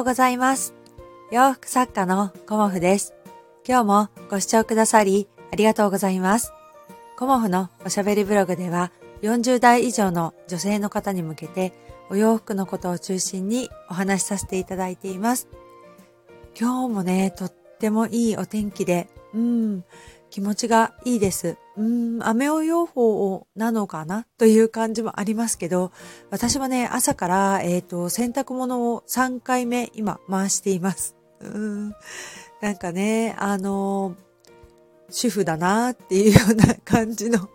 ようございます。洋服作家のコモフです。今日もご視聴くださりありがとうございます。コモフのおしゃべりブログでは40代以上の女性の方に向けてお洋服のことを中心にお話しさせていただいています。今日もね、とってもいいお天気で、うん、気持ちがいいです。うん、雨お養法なのかなという感じもありますけど、私はね、朝から、えっ、と、洗濯物を3回目今回しています。うん、なんかね、あの、主婦だなっていうような感じの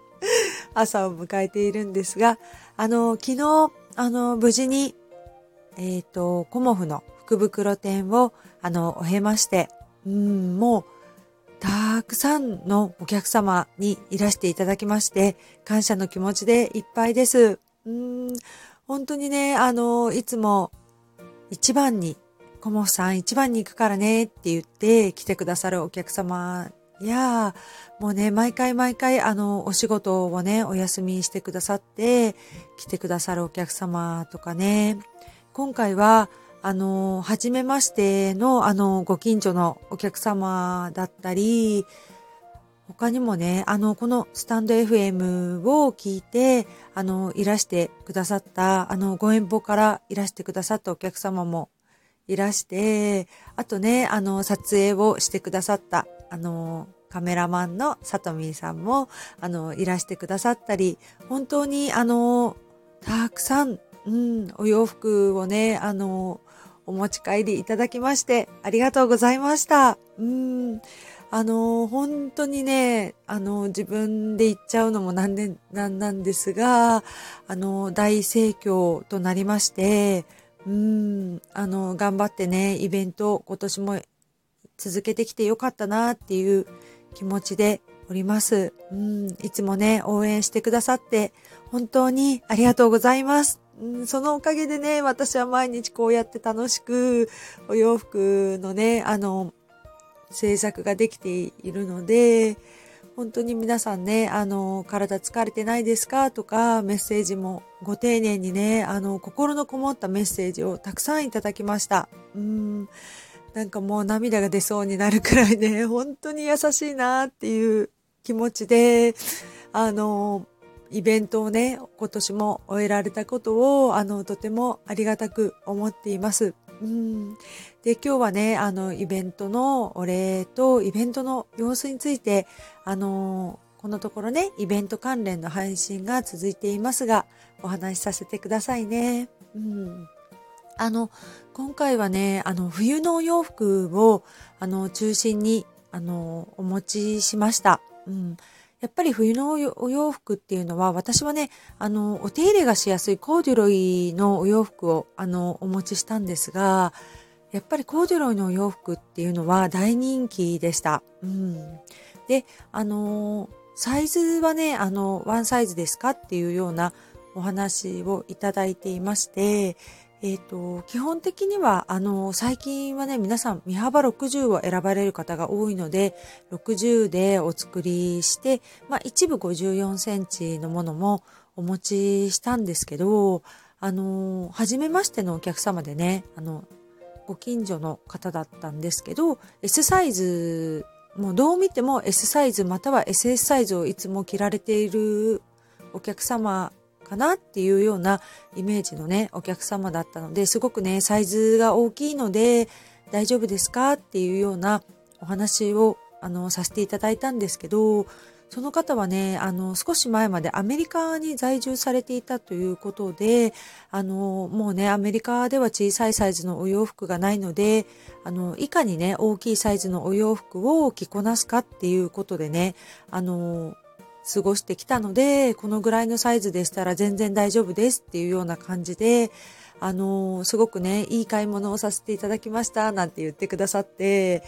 朝を迎えているんですが、あの、昨日、あの、無事に、えっ、と、コモフの福袋店を、あの、終えまして、うん、もう、たくさんのお客様にいらしていただきまして、感謝の気持ちでいっぱいです。うん、本当にね、あの、いつも一番に、コモフさん一番に行くからねって言って来てくださるお客様や、もうね、毎回毎回あの、お仕事をね、お休みしてくださって、来てくださるお客様とかね、今回は、あの、初めましての、あの、ご近所のお客様だったり、他にもね、あの、このスタンド FM を聞いて、あの、いらしてくださった、あの、ご遠方からいらしてくださったお客様もいらして、あとね、あの、撮影をしてくださった、あの、カメラマンのさとみーさんも、あの、いらしてくださったり、本当に、あの、たくさん、うん、お洋服をね、あの、お持ち帰りいただきまして、ありがとうございました。うーん。あの、本当にね、あの、自分で言っちゃうのもなんで、なんなんですが、あの、大盛況となりまして、うん、あの、頑張ってね、イベント、今年も続けてきてよかったなっていう気持ちでおります。うん、いつもね、応援してくださって、本当にありがとうございます。そのおかげでね、私は毎日こうやって楽しくお洋服のね、あの、制作ができているので、本当に皆さんね、あの、体疲れてないですかとか、メッセージもご丁寧にね、あの、心のこもったメッセージをたくさんいただきました。うん。なんかもう涙が出そうになるくらいね、本当に優しいなっていう気持ちで、あの、イベントをね、今年も終えられたことを、あの、とてもありがたく思っています。うん。で、今日はね、あの、イベントのお礼と、イベントの様子について、あの、このところね、イベント関連の配信が続いていますが、お話しさせてくださいね。うん。あの、今回はね、あの、冬のお洋服を、あの、中心に、あの、お持ちしました。うん。やっぱり冬のお洋服っていうのは、私はね、あの、お手入れがしやすいコーデュロイのお洋服を、あの、お持ちしたんですが、やっぱりコーデュロイのお洋服っていうのは大人気でした。うん。で、あの、サイズはね、あの、ワンサイズですかっていうようなお話をいただいていまして、えっ、と、基本的には、あの、最近はね、皆さん、身幅60を選ばれる方が多いので、60でお作りして、まあ、一部54センチのものもお持ちしたんですけど、あの、初めましてのお客様でね、あの、ご近所の方だったんですけど、S サイズ、もうどう見ても S サイズまたは SS サイズをいつも着られているお客様かなっていうようなイメージのね、お客様だったので、すごくね、サイズが大きいので、大丈夫ですかっていうようなお話を、あの、させていただいたんですけど、その方はね、あの、少し前までアメリカに在住されていたということで、あの、もうね、アメリカでは小さいサイズのお洋服がないので、あの、いかにね、大きいサイズのお洋服を着こなすかっていうことでね、あの、過ごしてきたので、このぐらいのサイズでしたら全然大丈夫ですっていうような感じで、あのすごくね、いい買い物をさせていただきましたなんて言ってくださって、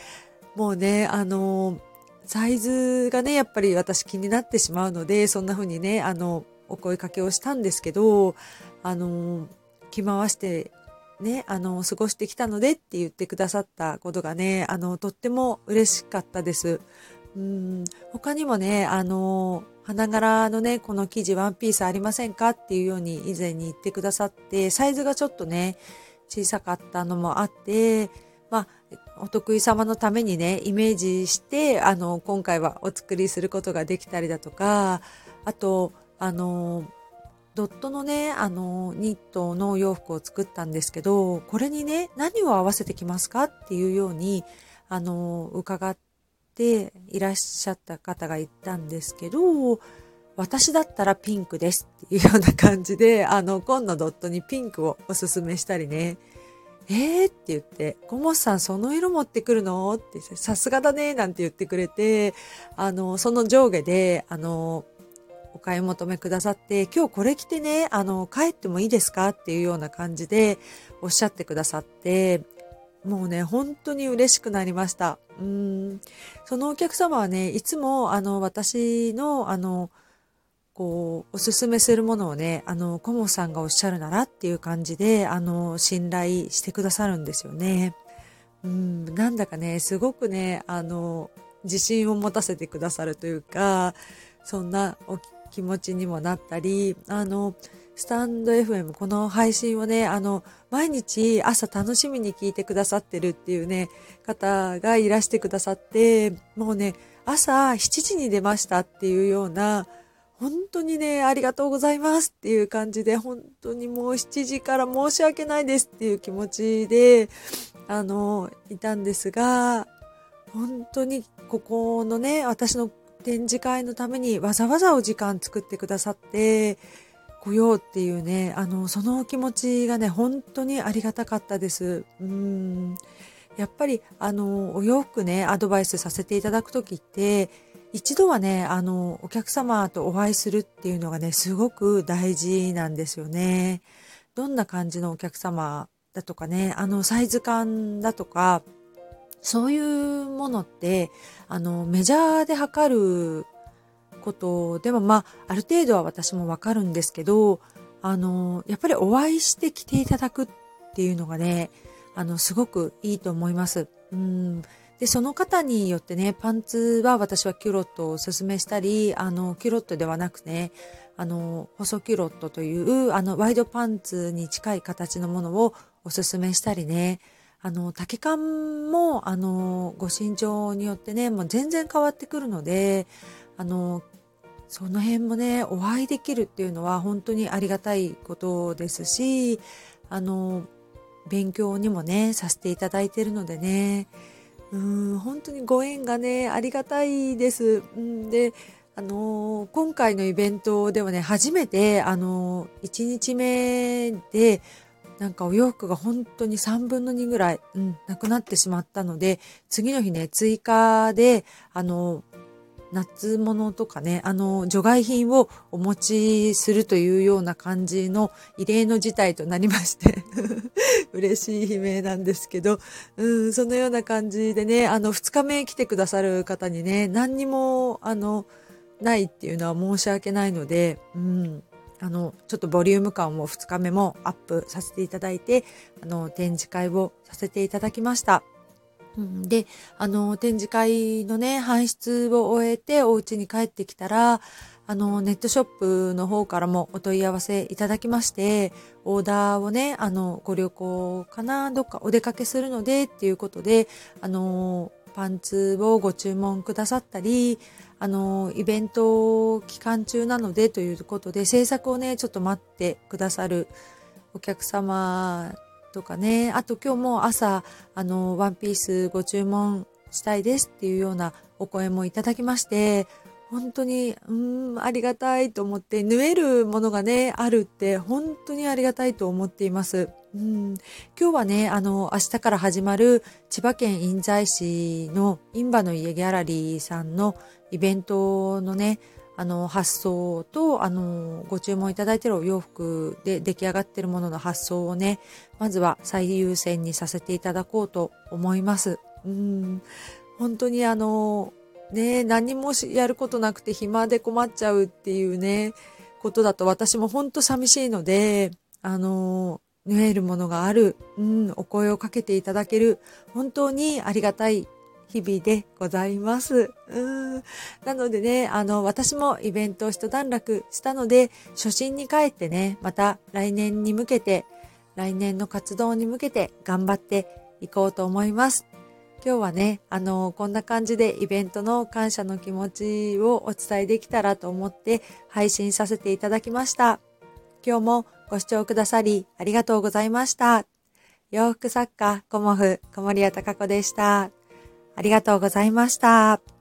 もうね、あのサイズがね、やっぱり私気になってしまうので、そんな風にね、あの、お声かけをしたんですけど、あの着回してね、あの、過ごしてきたのでって言ってくださったことがね、あの、とっても嬉しかったです。うん他にもね、あの、花柄のね、この生地ワンピースありませんかっていうように以前に言ってくださって、サイズがちょっとね、小さかったのもあって、まあ、お得意様のためにね、イメージして、あの、今回はお作りすることができたりだとか、あと、あの、ドットのね、あの、ニットの洋服を作ったんですけど、これにね、何を合わせてきますかっていうように、あの、伺っていらっしゃった方がいたんですけど、私だったらピンクですっていうような感じで、あの、紺のドットにピンクをおすすめしたりね、えーって言って、コモスさんその色持ってくるの？ってさすがだねなんて言ってくれて、あの、その上下で、あの、お買い求めくださって、今日これ着てね、あの、帰ってもいいですか？っていうような感じでおっしゃってくださって、もうね、本当に嬉しくなりました。うーん。そのお客様はね、いつも、あの、私の、あの、こう、おすすめするものをね、あの、コモさんがおっしゃるならっていう感じで、あの、信頼してくださるんですよね。うん、なんだかね、すごくね、あの、自信を持たせてくださるというか、そんなお気持ちにもなったり、あの、スタンド FM、この配信をね、あの、毎日朝楽しみに聞いてくださってるっていうね、方がいらしてくださって、もうね、朝7時に出ましたっていうような、本当にね、ありがとうございますっていう感じで、本当にもう7時から申し訳ないですっていう気持ちで、あの、いたんですが、本当にここのね、私の展示会のためにわざわざお時間作ってくださって、来ようっていうね、あの、その気持ちがね、本当にありがたかったです。うん。やっぱり、あの、お洋服ね、アドバイスさせていただくときって、一度はね、あの、お客様とお会いするっていうのがね、すごく大事なんですよね。どんな感じのお客様だとかね、あの、サイズ感だとか、そういうものって、あの、メジャーで測ることでも、まあ、ある程度は私もわかるんですけど、あの、やっぱりお会いして来ていただくっていうのがね、あの、すごくいいと思います。うん。で、その方によってね、パンツは私はキュロットをおすすめしたり、あの、キュロットではなくね、あの、細キュロットという、あの、ワイドパンツに近い形のものをおすすめしたりね、あの、丈感も、あの、ご身長によってね、もう全然変わってくるので、あの、その辺もね、お会いできるっていうのは本当にありがたいことですし、あの、勉強にもね、させていただいているのでね、うん本当にご縁がねありがたいです。んであの、今回のイベントではね初めてあのー、1日目でなんかお洋服が本当に3分の2ぐらい、うん、なくなってしまったので次の日ね追加であのー夏物とかね、あの、除外品をお持ちするというような感じの異例の事態となりまして 嬉しい悲鳴なんですけど、うん、そのような感じでね、あの、2日目来てくださる方にね、何にも、あの、ないっていうのは申し訳ないので、うん、あの、ちょっとボリューム感を2日目もアップさせていただいて、あの、展示会をさせていただきました。うん、で、あの、展示会のね、搬出を終えてお家に帰ってきたら、あの、ネットショップの方からもお問い合わせいただきまして、オーダーをね、あの、ご旅行かな、どっかお出かけするのでっていうことで、あの、パンツをご注文くださったり、あの、イベント期間中なのでということで、制作をね、ちょっと待ってくださるお客様とかね、あと今日も朝、あの、ワンピースご注文したいですっていうようなお声もいただきまして、本当に、うん、ありがたいと思って、縫えるものがね、あるって本当にありがたいと思っています。うん、今日はね、あの、明日から始まる千葉県印西市のインバの家ギャラリーさんのイベントのね、あの、発送と、あの、ご注文いただいているお洋服で出来上がっているものの発送をね、まずは最優先にさせていただこうと思います。うん、本当にあの、ね、何もやることなくて暇で困っちゃうっていうね、ことだと私も本当寂しいので、あの、縫えるものがある、うん、お声をかけていただける、本当にありがたい日々でございます。うん。なのでね、あの、私もイベントを一段落したので、初心に帰ってね、また来年に向けて、来年の活動に向けて頑張っていこうと思います。今日はね、あの、こんな感じでイベントの感謝の気持ちをお伝えできたらと思って配信させていただきました。今日もご視聴くださりありがとうございました。洋服作家、コモフ、小森屋隆子でした。ありがとうございました。